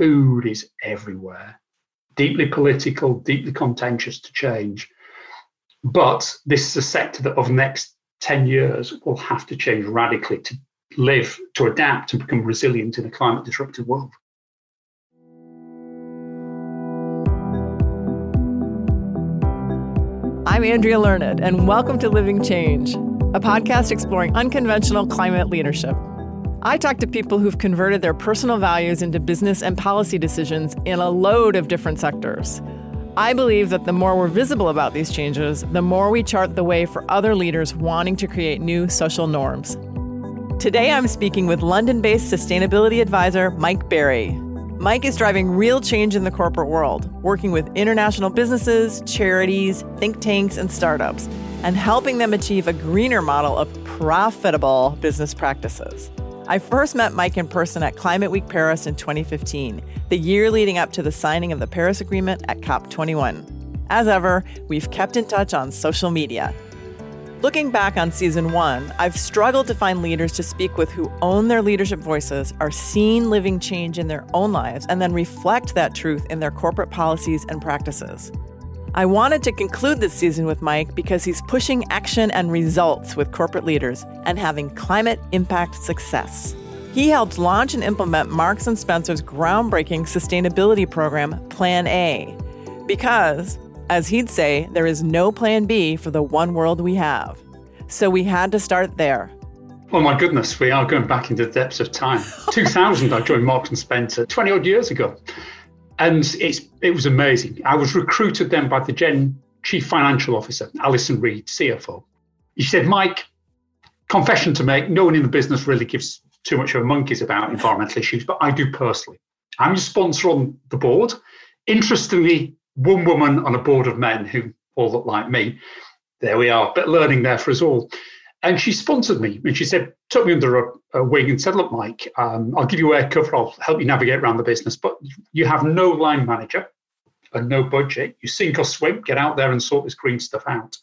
food is everywhere, deeply political, deeply contentious to change. But this is a sector that the next 10 years will have to change radically to live, to adapt, and become resilient in a climate disrupted world. I'm Andrea Learned, and welcome to Living Change, a podcast exploring unconventional climate leadership. I talk to people who've converted their personal values into business and policy decisions in a load of different sectors. I believe that the more we're visible about these changes, the more we chart the way for other leaders wanting to create new social norms. Today, I'm speaking with London based sustainability advisor Mike Barry. Mike is driving real change in the corporate world, working with international businesses, charities, think tanks, and startups, and helping them achieve a greener model of profitable business practices. I first met Mike in person at Climate Week Paris in 2015, the year leading up to the signing of the Paris Agreement at COP21. As ever, we've kept in touch on social media. Looking back on season one, I've struggled to find leaders to speak with who own their leadership voices, are seen living change in their own lives, and then reflect that truth in their corporate policies and practices. I wanted to conclude this season with Mike because he's pushing action and results with corporate leaders and having climate impact success. He helped launch and implement Marks and Spencer's groundbreaking sustainability program, Plan A. Because, as he'd say, there is no plan B for the one world we have. So we had to start there. Oh my goodness, we are going back into the depths of time. 2000, I joined Marks and Spencer 20 odd years ago and it's it was amazing. I was recruited then by the Gen Chief Financial Officer, Alison Reed, CFO. She said, Mike, confession to make, no one in the business really gives too much of a monkeys about environmental issues, but I do personally. I'm your sponsor on the board. Interestingly, one woman on a board of men who all look like me. There we are, bit learning there for us all. And she sponsored me and she said, took me under a, a wing and said, Look, Mike, um, I'll give you air cover, I'll help you navigate around the business, but you have no line manager and no budget. You sink or swim, get out there and sort this green stuff out.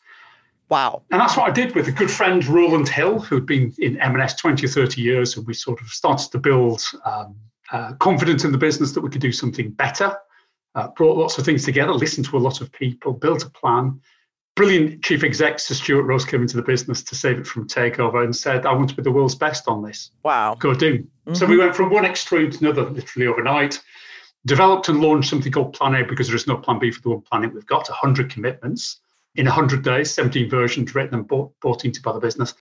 Wow. And that's what I did with a good friend, Roland Hill, who'd been in M&S 20 or 30 years. And we sort of started to build um, uh, confidence in the business that we could do something better. Uh, brought lots of things together, listened to a lot of people, built a plan, brilliant chief exec Sir Stuart Rose came into the business to save it from takeover and said, I want to be the world's best on this. Wow. Go do. Mm-hmm. So we went from one extreme to another literally overnight, developed and launched something called Plan A because there is no plan B for the one planet. We've got 100 commitments in 100 days, 17 versions written and bought, bought into by the business.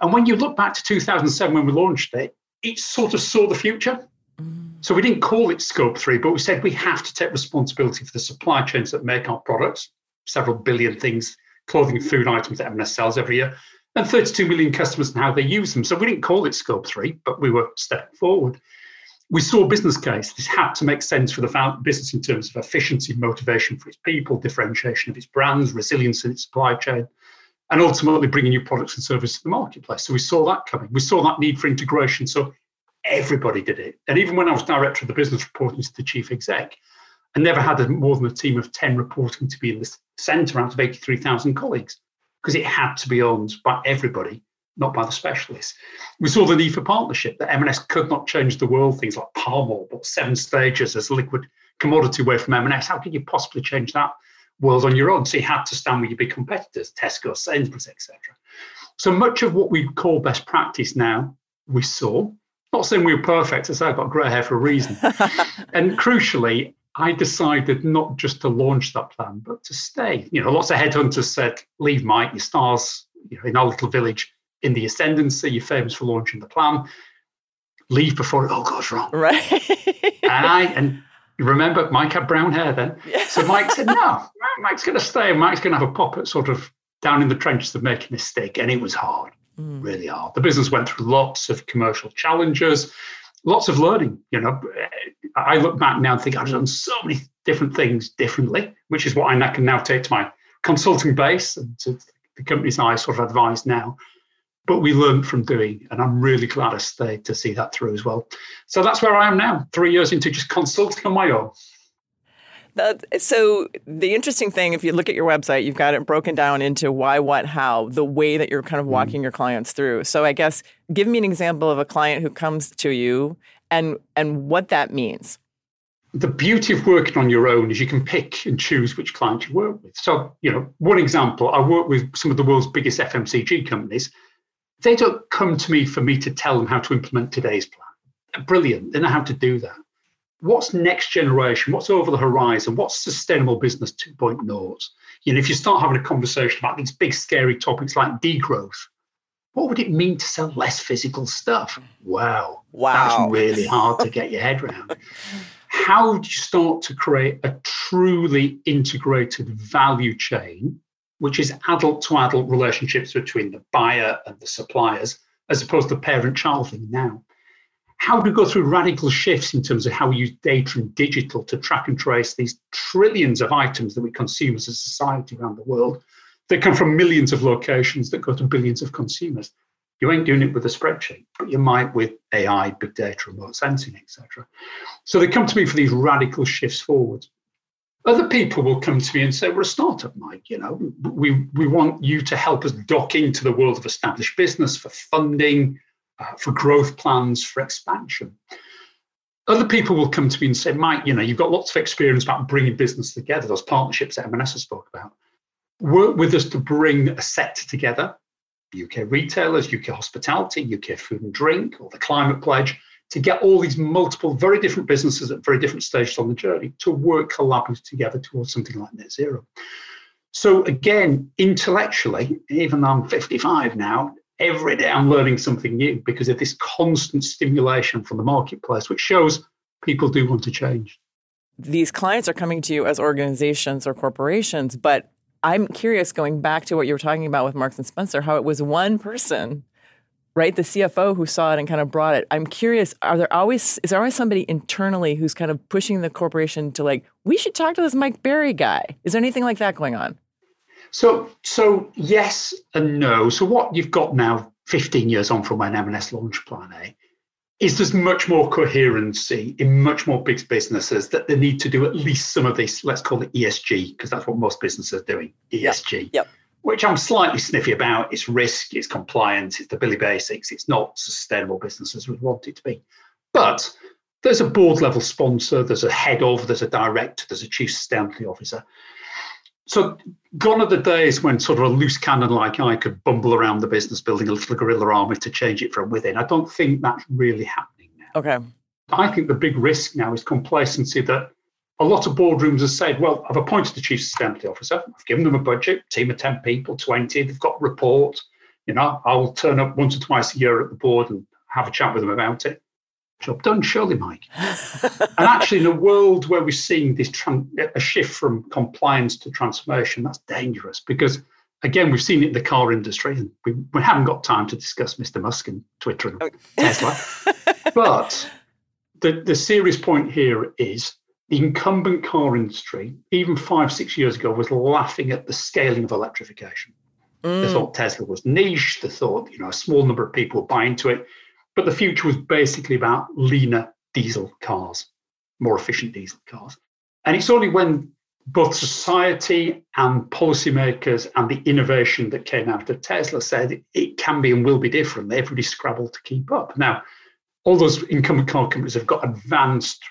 And when you look back to 2007 when we launched it, it sort of saw the future. Mm. So we didn't call it Scope 3, but we said we have to take responsibility for the supply chains that make our products several billion things, clothing, mm-hmm. food items that M&S sells every year, and 32 million customers and how they use them. So we didn't call it Scope 3, but we were stepping forward. We saw a business case. This had to make sense for the business in terms of efficiency, motivation for its people, differentiation of its brands, resilience in its supply chain, and ultimately bringing new products and services to the marketplace. So we saw that coming. We saw that need for integration. So everybody did it. And even when I was director of the business reporting to the chief exec, I never had a, more than a team of 10 reporting to be in the centre out of 83,000 colleagues because it had to be owned by everybody, not by the specialists. We saw the need for partnership, that M&S could not change the world, things like palm oil, but seven stages as a liquid commodity away from M&S. How could you possibly change that world on your own? So you had to stand with your big competitors, Tesco, Sainsbury's, etc. So much of what we call best practice now, we saw. Not saying we were perfect, as I've got grey hair for a reason. and crucially, I decided not just to launch that plan, but to stay. You know, lots of headhunters said, leave Mike, your stars, you know, in our little village in the ascendancy, you're famous for launching the plan. Leave before it all goes wrong. Right. and I and remember Mike had brown hair then. Yeah. So Mike said, No, Mike's gonna stay and Mike's gonna have a pop at sort of down in the trenches of making a mistake. And it was hard, mm. really hard. The business went through lots of commercial challenges lots of learning. You know, I look back now and think I've done so many different things differently, which is what I can now take to my consulting base and to the companies I sort of advise now. But we learned from doing, and I'm really glad I stayed to see that through as well. So that's where I am now, three years into just consulting on my own. That, so the interesting thing, if you look at your website, you've got it broken down into why, what, how, the way that you're kind of mm-hmm. walking mm-hmm. your clients through. So I guess give me an example of a client who comes to you and and what that means. the beauty of working on your own is you can pick and choose which clients you work with. So, you know, one example, I work with some of the world's biggest FMCG companies. They don't come to me for me to tell them how to implement today's plan. They're brilliant. They know how to do that. What's next generation? What's over the horizon? What's sustainable business 2.0? You know, if you start having a conversation about these big scary topics like degrowth, what would it mean to sell less physical stuff? Wow. Wow. That's really hard to get your head around. How do you start to create a truly integrated value chain, which is adult to adult relationships between the buyer and the suppliers, as opposed to parent child thing now? How do we go through radical shifts in terms of how we use data and digital to track and trace these trillions of items that we consume as a society around the world? They come from millions of locations that go to billions of consumers. You ain't doing it with a spreadsheet, but you might with AI, big data, remote sensing, etc. So they come to me for these radical shifts forward. Other people will come to me and say, "We're a startup, Mike. You know, we we want you to help us dock into the world of established business for funding, uh, for growth plans, for expansion." Other people will come to me and say, "Mike, you know, you've got lots of experience about bringing business together. Those partnerships that M&S has spoke about work with us to bring a sector together UK retailers, UK hospitality, UK food and drink, or the climate pledge to get all these multiple, very different businesses at very different stages on the journey to work collaboratively together towards something like net zero. So, again, intellectually, even though I'm 55 now, every day I'm learning something new because of this constant stimulation from the marketplace, which shows people do want to change. These clients are coming to you as organizations or corporations, but I'm curious going back to what you were talking about with Marks and Spencer, how it was one person, right? The CFO who saw it and kind of brought it. I'm curious, are there always is there always somebody internally who's kind of pushing the corporation to like, we should talk to this Mike Barry guy? Is there anything like that going on? So so yes and no. So what you've got now, 15 years on from when M&S launched Plan A, is there's much more coherency in much more big businesses that they need to do at least some of this, let's call it ESG, because that's what most businesses are doing, ESG. Yep. yep. Which I'm slightly sniffy about. It's risk, it's compliance, it's the Billy Basics. It's not sustainable business as we want it to be. But there's a board level sponsor, there's a head of, there's a director, there's a chief sustainability officer. So gone are the days when sort of a loose cannon like I could bumble around the business building a little guerrilla army to change it from within. I don't think that's really happening now. Okay. I think the big risk now is complacency that a lot of boardrooms have said, well, I've appointed a chief sustainability officer, I've given them a budget, team of 10 people, 20, they've got a report. You know, I'll turn up once or twice a year at the board and have a chat with them about it job done, surely, Mike. and actually, in a world where we're seeing this tran- a shift from compliance to transformation, that's dangerous because, again, we've seen it in the car industry, and we, we haven't got time to discuss Mr. Musk and Twitter and oh. Tesla. but the, the serious point here is the incumbent car industry, even five, six years ago, was laughing at the scaling of electrification. Mm. They thought Tesla was niche. They thought, you know, a small number of people would buy into it. But the future was basically about leaner diesel cars, more efficient diesel cars. And it's only when both society and policymakers and the innovation that came out of Tesla said it can be and will be different. Everybody scrabbled to keep up. Now, all those incumbent car companies have got advanced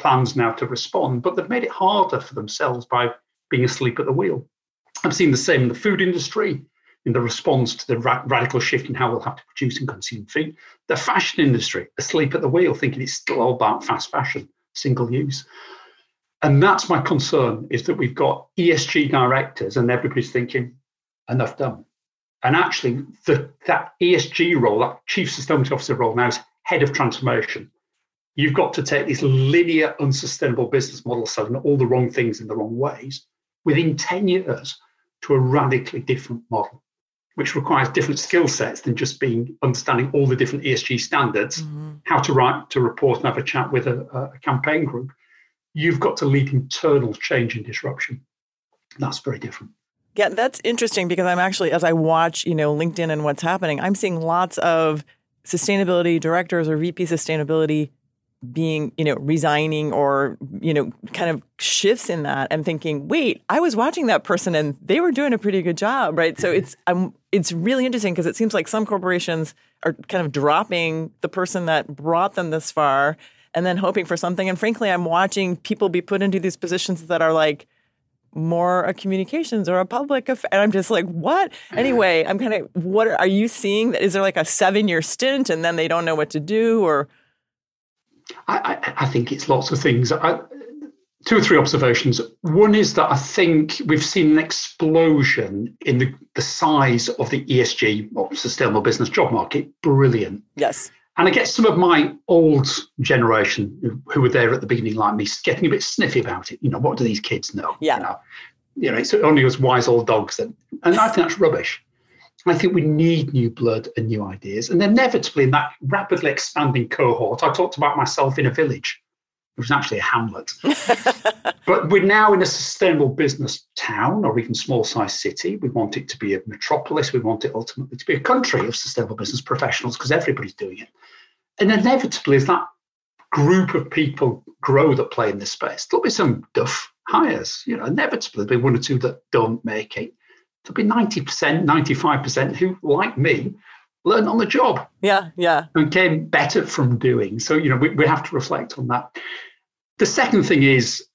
plans now to respond, but they've made it harder for themselves by being asleep at the wheel. I've seen the same in the food industry in the response to the ra- radical shift in how we'll have to produce and consume food. The fashion industry, asleep at the wheel, thinking it's still all about fast fashion, single use. And that's my concern is that we've got ESG directors and everybody's thinking, enough done. And actually, the, that ESG role, that chief sustainability officer role now is head of transformation. You've got to take this linear, unsustainable business model, selling all the wrong things in the wrong ways, within 10 years to a radically different model which requires different skill sets than just being understanding all the different ESG standards, mm-hmm. how to write to report and have a chat with a, a, campaign group. You've got to lead internal change and disruption. That's very different. Yeah, that's interesting because I'm actually, as I watch, you know, LinkedIn and what's happening, I'm seeing lots of sustainability directors or VP sustainability being, you know, resigning or, you know, kind of shifts in that and thinking, wait, I was watching that person and they were doing a pretty good job, right? So it's I'm it's really interesting because it seems like some corporations are kind of dropping the person that brought them this far and then hoping for something. And frankly, I'm watching people be put into these positions that are like more a communications or a public affair. And I'm just like, what? Anyway, I'm kind of, what are you seeing? Is there like a seven year stint and then they don't know what to do or? I, I, I think it's lots of things. I, two or three observations. One is that I think we've seen an explosion in the, the size of the ESG or sustainable business job market. Brilliant. Yes. And I get some of my old generation who were there at the beginning, like me, getting a bit sniffy about it. You know, what do these kids know? Yeah. You know, you know it's only as wise old dogs. That, and I think that's rubbish. I think we need new blood and new ideas. And inevitably, in that rapidly expanding cohort, I talked about myself in a village. It was actually a hamlet. but we're now in a sustainable business town or even small sized city. We want it to be a metropolis. We want it ultimately to be a country of sustainable business professionals because everybody's doing it. And inevitably, as that group of people grow that play in this space, there'll be some duff hires. You know, inevitably there'll be one or two that don't make it. There'll be 90%, 95% who, like me, learned on the job. Yeah, yeah. And came better from doing. So, you know, we, we have to reflect on that. The second thing is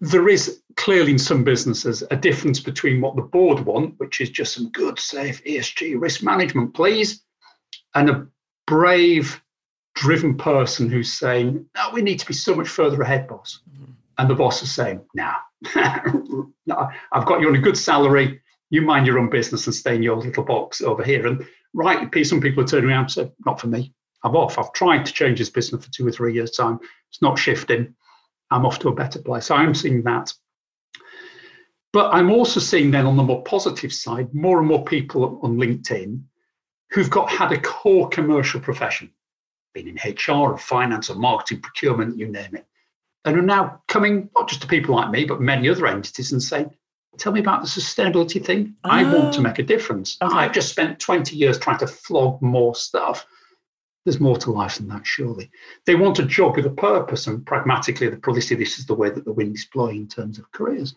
there is clearly in some businesses a difference between what the board want, which is just some good, safe ESG risk management, please, and a brave, driven person who's saying, no, we need to be so much further ahead, boss. Mm-hmm. And the boss is saying, nah, no, I've got you on a good salary. You mind your own business and stay in your little box over here. And right, some people are turning around and say, not for me. I'm off. I've tried to change this business for two or three years' time. It's not shifting. I'm off to a better place. I'm seeing that. But I'm also seeing then on the more positive side, more and more people on LinkedIn who've got had a core commercial profession, been in HR or finance or marketing, procurement, you name it, and are now coming not just to people like me, but many other entities and saying, Tell me about the sustainability thing. Oh. I want to ah. make a difference. Okay. I've just spent 20 years trying to flog more stuff. There's more to life than that, surely. They want a job with a purpose, and pragmatically, probably see this is the way that the wind is blowing in terms of careers.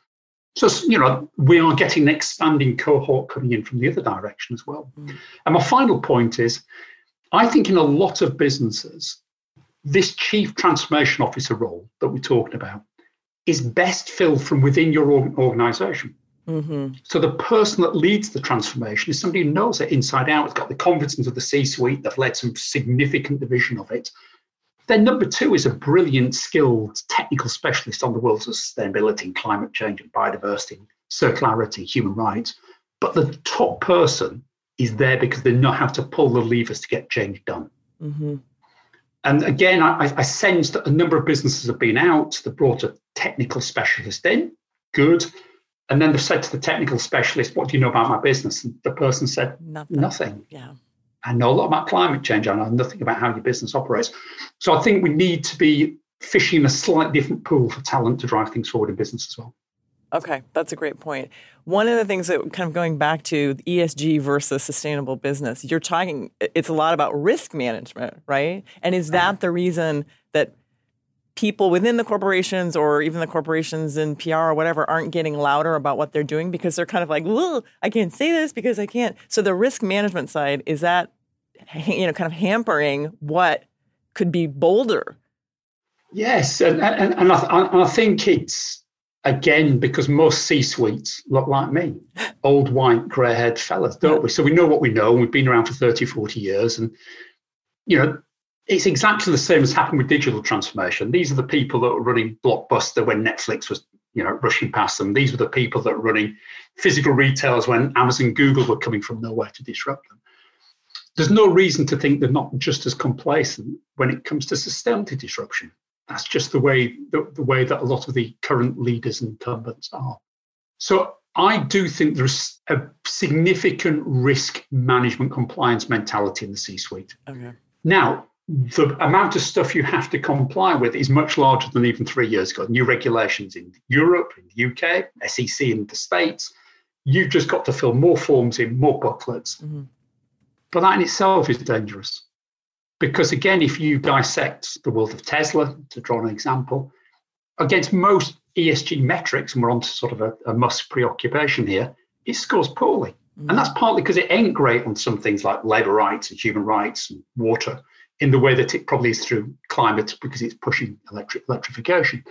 So, you know, we are getting an expanding cohort coming in from the other direction as well. Mm. And my final point is I think in a lot of businesses, this chief transformation officer role that we're talking about is best filled from within your organization. Mm-hmm. So the person that leads the transformation is somebody who knows it inside out, It's got the confidence of the C-suite, they've led some significant division of it. Then number two is a brilliant, skilled technical specialist on the world of sustainability and climate change and biodiversity, circularity, human rights. But the top person is there because they know how to pull the levers to get change done. Mm-hmm. And again, I, I sense that a number of businesses have been out, they brought a technical specialist in, good and then they've said to the technical specialist, What do you know about my business? And the person said, Nothing. Nothing. Yeah. I know a lot about climate change. I know nothing about how your business operates. So I think we need to be fishing a slightly different pool for talent to drive things forward in business as well. Okay, that's a great point. One of the things that kind of going back to ESG versus sustainable business, you're talking, it's a lot about risk management, right? And is that uh-huh. the reason that people within the corporations or even the corporations in PR or whatever aren't getting louder about what they're doing because they're kind of like, well, I can't say this because I can't. So the risk management side is that, you know, kind of hampering what could be bolder. Yes, and and, and I, I think it's again because most C-suites look like me, old white grey-haired fellas, don't we? So we know what we know. and We've been around for 30, 40 years, and you know it's exactly the same as happened with digital transformation. These are the people that were running Blockbuster when Netflix was, you know, rushing past them. These were the people that were running physical retailers when Amazon, Google were coming from nowhere to disrupt them. There's no reason to think they're not just as complacent when it comes to systemic disruption. That's just the way the, the way that a lot of the current leaders and incumbents are. So I do think there's a significant risk management compliance mentality in the C-suite. Okay. Now, the amount of stuff you have to comply with is much larger than even three years ago. New regulations in Europe, in the UK, SEC in the States. You've just got to fill more forms in, more booklets. Mm-hmm. But that in itself is dangerous. Because again, if you dissect the world of Tesla, to draw an example, against most ESG metrics, and we're on to sort of a, a Musk preoccupation here, it scores poorly. Mm-hmm. And that's partly because it ain't great on some things like labor rights and human rights and water in the way that it probably is through climate because it's pushing electric electrification.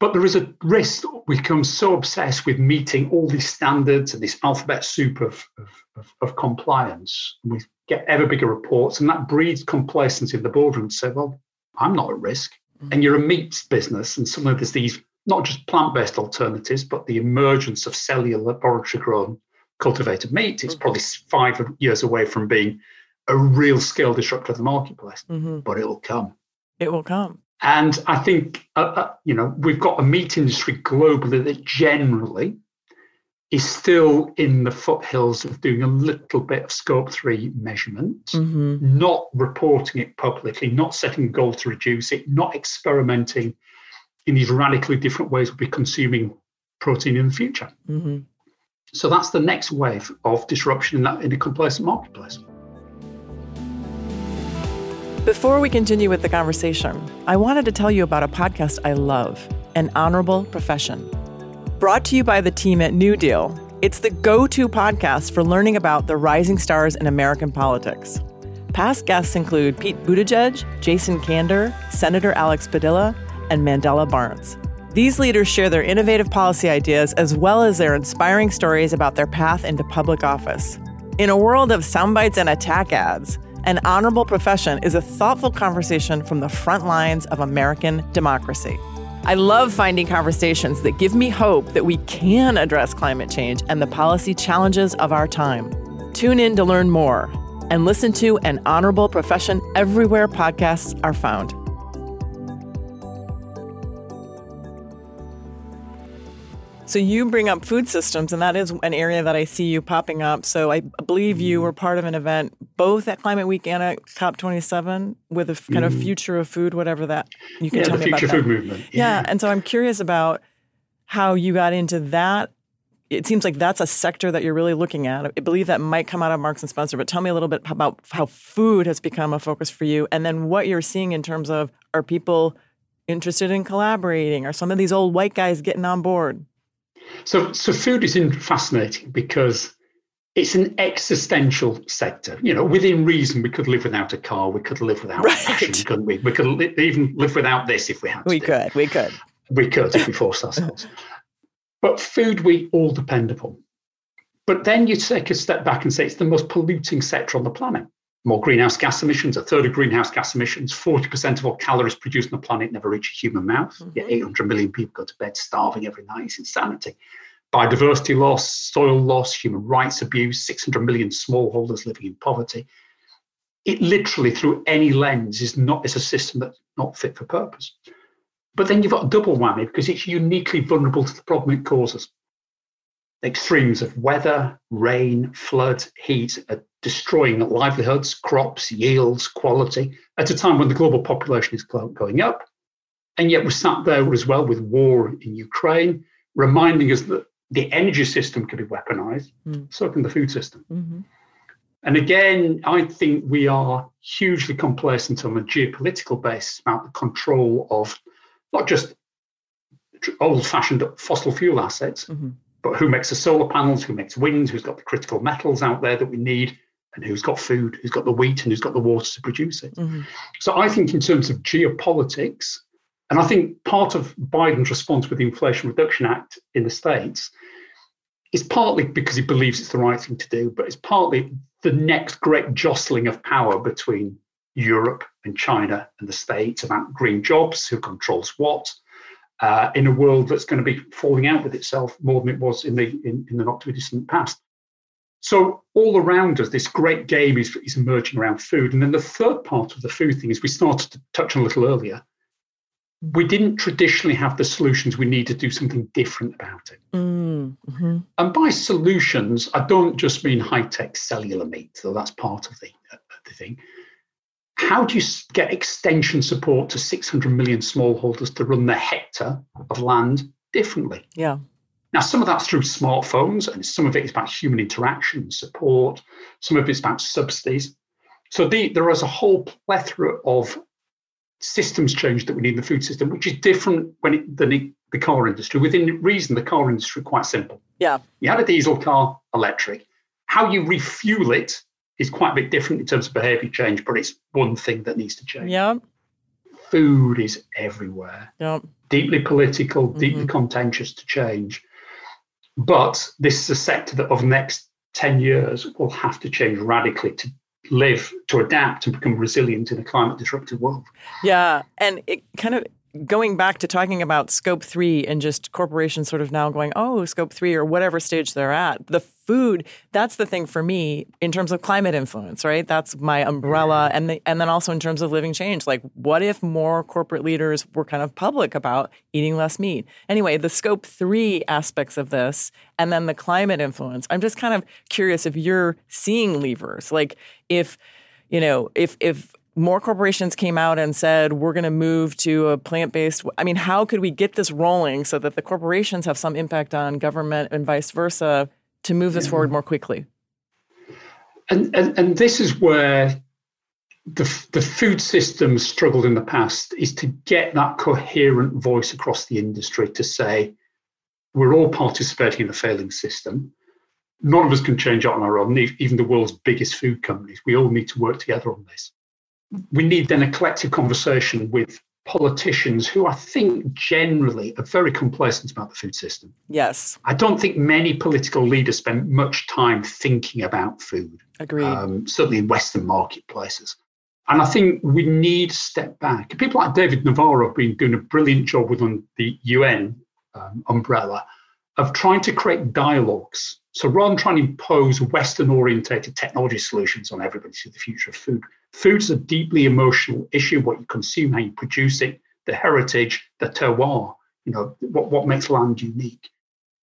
But there is a risk we become so obsessed with meeting all these standards and this alphabet soup of, of, of, of compliance. We get ever bigger reports, and that breeds complacency in the boardroom to say, well, I'm not at risk. Mm-hmm. And you're a meat business, and suddenly there's these not just plant based alternatives, but the emergence of cellular laboratory grown cultivated meat. It's mm-hmm. probably five years away from being a real scale disruptor of the marketplace, mm-hmm. but it will come. It will come. And I think, uh, uh, you know, we've got a meat industry globally that generally is still in the foothills of doing a little bit of scope three measurement, mm-hmm. not reporting it publicly, not setting a goal to reduce it, not experimenting in these radically different ways we'll be consuming protein in the future. Mm-hmm. So that's the next wave of disruption in that in a complacent marketplace. Before we continue with the conversation, I wanted to tell you about a podcast I love, An Honorable Profession. Brought to you by the team at New Deal, it's the go to podcast for learning about the rising stars in American politics. Past guests include Pete Buttigieg, Jason Kander, Senator Alex Padilla, and Mandela Barnes. These leaders share their innovative policy ideas as well as their inspiring stories about their path into public office. In a world of soundbites and attack ads, an honorable profession is a thoughtful conversation from the front lines of American democracy. I love finding conversations that give me hope that we can address climate change and the policy challenges of our time. Tune in to learn more and listen to An Honorable Profession everywhere podcasts are found. So you bring up food systems, and that is an area that I see you popping up. So I believe you were part of an event both at Climate Week and at COP27 with a kind of mm. future of food, whatever that you can yeah, tell me about. Future food movement. Yeah. yeah, and so I'm curious about how you got into that. It seems like that's a sector that you're really looking at. I believe that might come out of Marks and Spencer, but tell me a little bit about how food has become a focus for you, and then what you're seeing in terms of are people interested in collaborating? Are some of these old white guys getting on board? So, so food is fascinating because it's an existential sector. You know, within reason, we could live without a car, we could live without right. fashion, couldn't we? We could li- even live without this if we had to. We could, we could. We could if we forced ourselves. but food we all depend upon. But then you take a step back and say it's the most polluting sector on the planet more greenhouse gas emissions, a third of greenhouse gas emissions, 40% of all calories produced on the planet never reach a human mouth. Mm-hmm. Yet 800 million people go to bed starving every night. It's insanity. Biodiversity loss, soil loss, human rights abuse, 600 million smallholders living in poverty. It literally, through any lens, is not is a system that's not fit for purpose. But then you've got a double whammy because it's uniquely vulnerable to the problem it causes extremes of weather, rain, flood, heat are destroying livelihoods, crops, yields, quality at a time when the global population is going up. And yet we're sat there as well with war in Ukraine, reminding us that the energy system can be weaponized, mm. so can the food system. Mm-hmm. And again, I think we are hugely complacent on a geopolitical basis about the control of not just old fashioned fossil fuel assets, mm-hmm but who makes the solar panels, who makes wind, who's got the critical metals out there that we need, and who's got food, who's got the wheat, and who's got the water to produce it. Mm-hmm. So I think, in terms of geopolitics, and I think part of Biden's response with the Inflation Reduction Act in the States is partly because he believes it's the right thing to do, but it's partly the next great jostling of power between Europe and China and the States about green jobs, who controls what, uh, in a world that's going to be falling out with itself more than it was in the in, in the not too distant past. So all around us, this great game is, is emerging around food. And then the third part of the food thing is we started to touch on a little earlier. We didn't traditionally have the solutions we need to do something different about it. Mm-hmm. And by solutions, I don't just mean high-tech cellular meat, though that's part of the, uh, the thing how do you get extension support to 600 million smallholders to run the hectare of land differently? Yeah. Now, some of that's through smartphones, and some of it is about human interaction and support. Some of it's about subsidies. So the, there is a whole plethora of systems change that we need in the food system, which is different when it, than it, the car industry. Within reason, the car industry quite simple. Yeah. You had a diesel car, electric. How you refuel it is quite a bit different in terms of behavior change, but it's one thing that needs to change. Yeah. Food is everywhere. Yeah. Deeply political, deeply mm-hmm. contentious to change. But this is a sector that over the next 10 years will have to change radically to live, to adapt and become resilient in a climate disruptive world. Yeah. And it kind of going back to talking about scope three and just corporations sort of now going, oh, scope three or whatever stage they're at, the food, that's the thing for me in terms of climate influence, right? That's my umbrella. And, the, and then also in terms of living change, like what if more corporate leaders were kind of public about eating less meat? Anyway, the scope three aspects of this and then the climate influence, I'm just kind of curious if you're seeing levers, like if, you know, if, if more corporations came out and said we're going to move to a plant-based i mean how could we get this rolling so that the corporations have some impact on government and vice versa to move this yeah. forward more quickly? And, and and this is where the, the food system struggled in the past is to get that coherent voice across the industry to say we're all participating in a failing system. None of us can change it on our own even the world's biggest food companies. We all need to work together on this we need then a collective conversation with politicians who I think generally are very complacent about the food system. Yes. I don't think many political leaders spend much time thinking about food. Agreed. Um, certainly in Western marketplaces. And I think we need to step back. People like David Nabarro have been doing a brilliant job within the UN um, umbrella of trying to create dialogues. So rather than trying to impose Western orientated technology solutions on everybody to the future of food, food is a deeply emotional issue what you consume, how you produce it, the heritage, the terroir, you know, what, what makes land unique.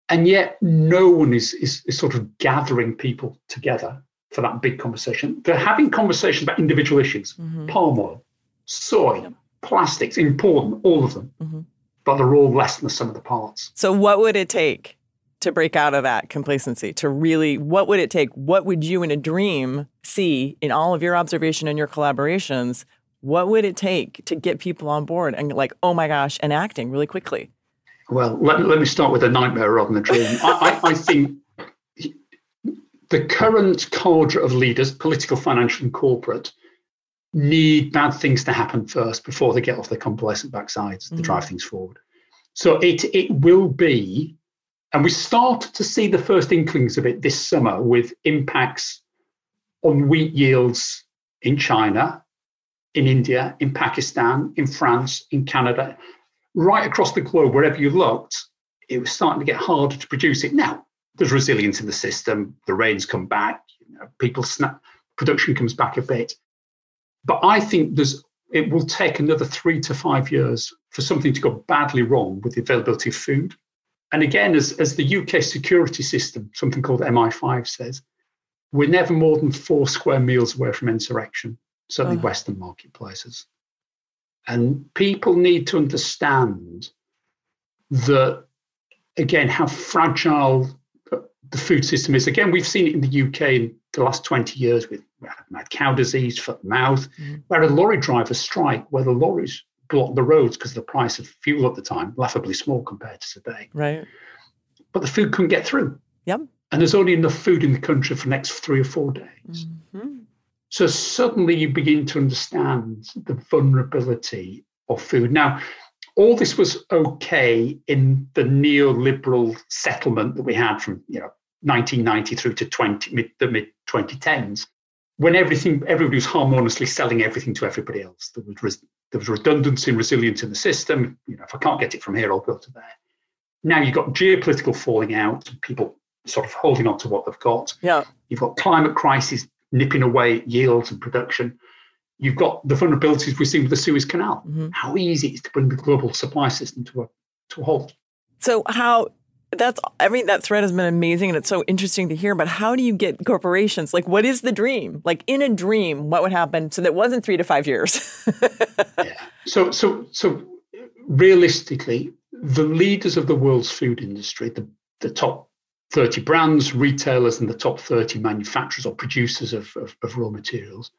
And yet, no one is, is, is sort of gathering people together for that big conversation. They're having conversations about individual issues mm-hmm. palm oil, soy, yep. plastics, important, all of them. Mm-hmm but they're all less than the sum of the parts. So, what would it take to break out of that complacency? To really, what would it take? What would you in a dream see in all of your observation and your collaborations? What would it take to get people on board and like, oh my gosh, and acting really quickly? Well, let, let me start with a nightmare rather than a dream. I, I, I think the current cadre of leaders, political, financial, and corporate, need bad things to happen first before they get off their complacent backsides mm-hmm. to drive things forward. So it it will be, and we start to see the first inklings of it this summer with impacts on wheat yields in China, in India, in Pakistan, in France, in Canada, right across the globe, wherever you looked, it was starting to get harder to produce it. Now, there's resilience in the system, the rains come back, you know, people snap, production comes back a bit. But I think there's it will take another three to five years for something to go badly wrong with the availability of food. And again, as, as the UK security system, something called MI5 says, we're never more than four square meals away from insurrection, certainly oh. Western marketplaces. And people need to understand that, again, how fragile the food system is. Again, we've seen it in the UK in the last 20 years with mad cow disease, foot and mouth, mm. where a lorry driver strike, where the lorries block the roads because the price of fuel at the time, laughably small compared to today. Right. But the food couldn't get through. Yep. And there's only enough food in the country for the next three or four days. Mm-hmm. So suddenly you begin to understand the vulnerability of food. Now, all this was okay in the neoliberal settlement that we had from you know 1990 through to 20 mid, the mid 2010s when everything everybody was harmoniously selling everything to everybody else. There was there was redundancy and resilience in the system. You know if i can't get it from here i'll go to there. Now you've got geopolitical falling out people sort of holding on to what they've got. Yeah. You've got climate crisis nipping away yields and production. You've got the vulnerabilities we've seen with the suez canal. Mm-hmm. how easy it is to bring the global supply system to a to a halt. So how that's I mean that thread has been amazing and it's so interesting to hear. But how do you get corporations? Like, what is the dream? Like in a dream, what would happen? So that wasn't three to five years. yeah. So so so realistically, the leaders of the world's food industry, the the top 30 brands, retailers, and the top 30 manufacturers or producers of, of, of raw materials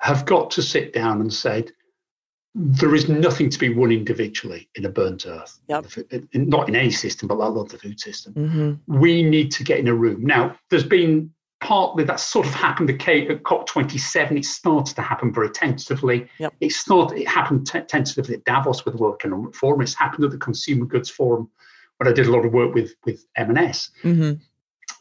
have got to sit down and said, there is nothing to be won individually in a burnt earth. Yep. Not in any system, but I love the food system. Mm-hmm. We need to get in a room. Now, there's been partly that sort of happened at COP27. It started to happen very tentatively. Yep. It started, it happened t- tentatively at Davos with the World Economic Forum. It's happened at the Consumer Goods Forum, where I did a lot of work with with M&S. hmm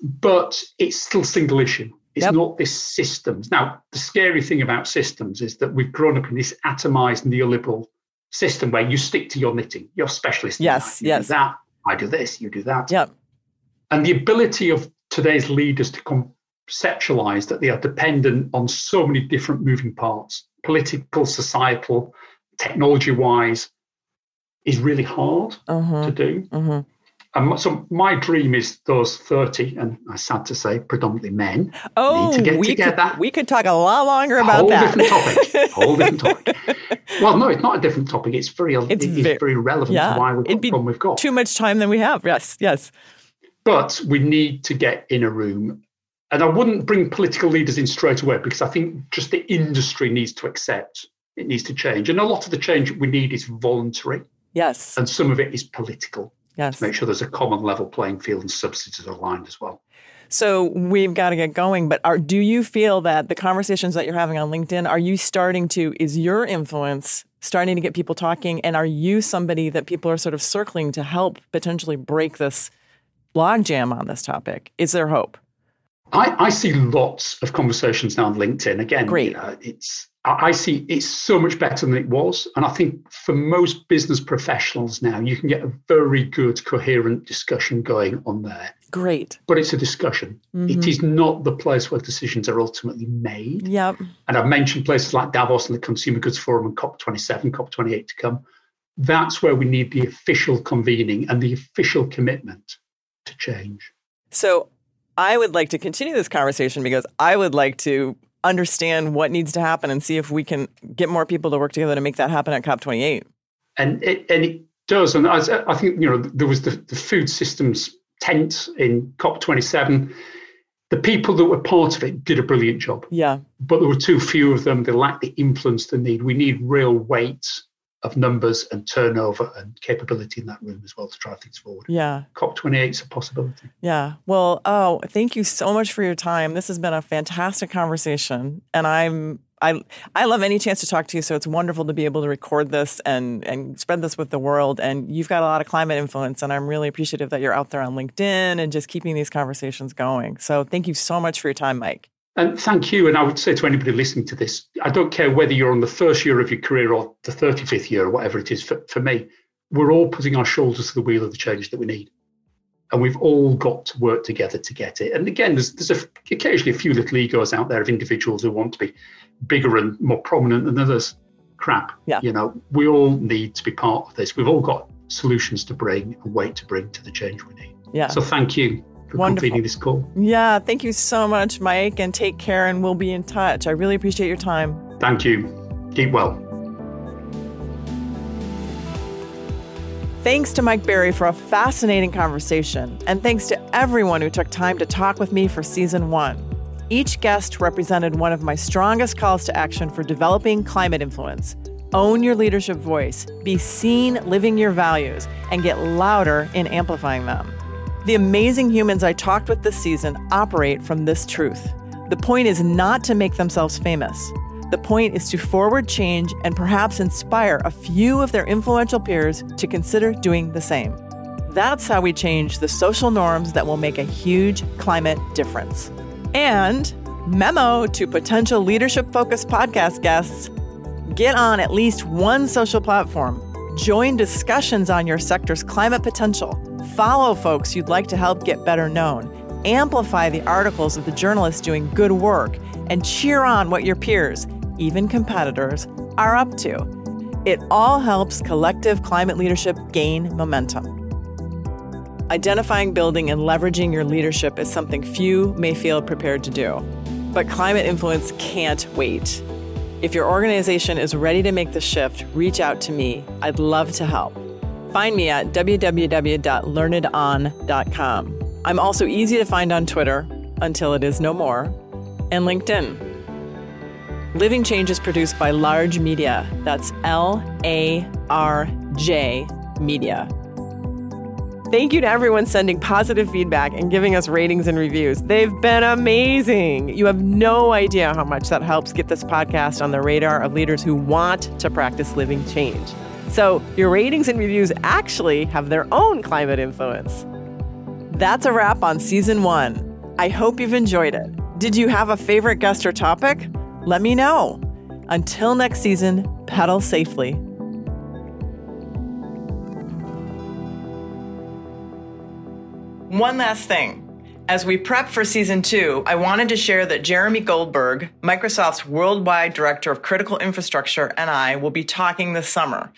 But it's still single issue. It's Yep. not this systems. Now, the scary thing about systems is that we've grown up in this atomized neoliberal system where you stick to your knitting. You're specialist. Yes. You yes. Do that. I do this. You do that. Yep. And the ability of today's leaders to conceptualize that they are dependent on so many different moving parts, political, societal, technology wise, is really hard Uh-huh. to do. hmm And so my dream is those 30, and I'm sad to say, predominantly men. Oh, to get we together. could we could talk a lot longer about Whole that. different topic. Whole different topic. Well, no, it's not a different topic. It's very, It's it's, ve- very relevant yeah, to why we've got it'd the problem we've got. Too much time than we have. Yes, yes. But we need to get in a room. And I wouldn't bring political leaders in straight away because I think just the industry needs to accept it needs to change. And a lot of the change we need is voluntary, Yes. and some of it is political Yes. to make sure there's a common level playing field and subsidies are aligned as well. So we've got to get going. But are, do you feel that the conversations that you're having on LinkedIn, are you starting to, is your influence starting to get people talking? And are you somebody that people are sort of circling to help potentially break this logjam on this topic? Is there hope? I, I see lots of conversations now on LinkedIn. Again, Great. you know, it's I see it's so much better than it was, and I think for most business professionals now, you can get a very good, coherent discussion going on there. Great. But it's a discussion. It Mhm. is not the place where decisions are ultimately made. Yep. And I've mentioned places like Davos and the Consumer Goods Forum and COP27, COP28 to come. That's where we need the official convening and the official commitment to change. So I would like to continue this conversation because I would like to understand what needs to happen and see if we can get more people to work together to make that happen at COP28. and it, and it does. And as I think you know, there was the, the food systems tent in COP27. The people that were part of it did a brilliant job, Yeah. but there were too few of them. They lacked the influence they need. We need real weight of numbers and turnover and capability in that room as well to drive things forward. Yeah. COP28 is a possibility. Yeah. Well, oh, thank you so much for your time. This has been a fantastic conversation. And I'm I I love any chance to talk to you. So it's wonderful to be able to record this and and spread this with the world. And you've got a lot of climate influence. And I'm really appreciative that you're out there on LinkedIn and just keeping these conversations going. So thank you so much for your time, Mike. And thank you. And I would say to anybody listening to this, I don't care whether you're on the first year of your career or the 35th year or whatever it is, for, for me, we're all putting our shoulders to the wheel of the change that we need. And we've all got to work together to get it. And again, there's, there's a, occasionally a few little egos out there of individuals who want to be bigger and more prominent than others. Crap. Yeah. You know, we all need to be part of this. We've all got solutions to bring and weight to bring to the change we need. Yeah. So thank you for Wonderful. convening this call. Yeah. Thank you so much, Mike. And take care. And we'll be in touch. I really appreciate your time. Thank you. Keep well. Thanks to Mike Barry for a fascinating conversation, and thanks to everyone who took time to talk with me for season one. Each guest represented one of my strongest calls to action for developing climate influence. Own your leadership voice, be seen living your values, and get louder in amplifying them. The amazing humans I talked with this season operate from this truth. The point is not to make themselves famous. The point is to forward change and perhaps inspire a few of their influential peers to consider doing the same. That's how we change the social norms that will make a huge climate difference. And memo to potential leadership focused podcast guests get on at least one social platform, join discussions on your sector's climate potential, follow folks you'd like to help get better known, amplify the articles of the journalists doing good work, and cheer on what your peers, even competitors, are up to. It all helps collective climate leadership gain momentum. Identifying, building, and leveraging your leadership is something few may feel prepared to do. But climate influence can't wait. If your organization is ready to make the shift, reach out to me. I'd love to help. Find me at www.learnedon.com. I'm also easy to find on Twitter, until it is no more, and LinkedIn. Living Change is produced by Larj Media. That's L A R J Media. Thank you to everyone sending positive feedback and giving us ratings and reviews. They've been amazing. You have no idea how much that helps get this podcast on the radar of leaders who want to practice living change. So, your ratings and reviews actually have their own climate influence. That's a wrap on season one. I hope you've enjoyed it. Did you have a favorite guest or topic? Let me know. Until next season, pedal safely. One last thing. As we prep for season two, I wanted to share that Jeremy Goldberg, Microsoft's worldwide director of critical infrastructure, and I will be talking this summer.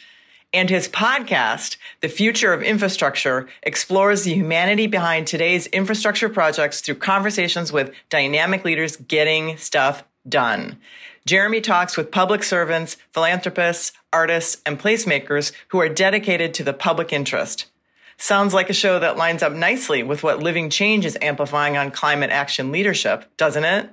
And his podcast, The Future of Infrastructure, explores the humanity behind today's infrastructure projects through conversations with dynamic leaders getting stuff done. Jeremy talks with public servants, philanthropists, artists, and placemakers who are dedicated to the public interest. Sounds like a show that lines up nicely with what Living Change is amplifying on climate action leadership, doesn't it?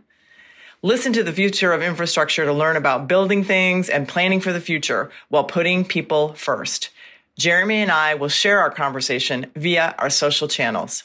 Listen to the future of infrastructure to learn about building things and planning for the future while putting people first. Jeremy and I will share our conversation via our social channels.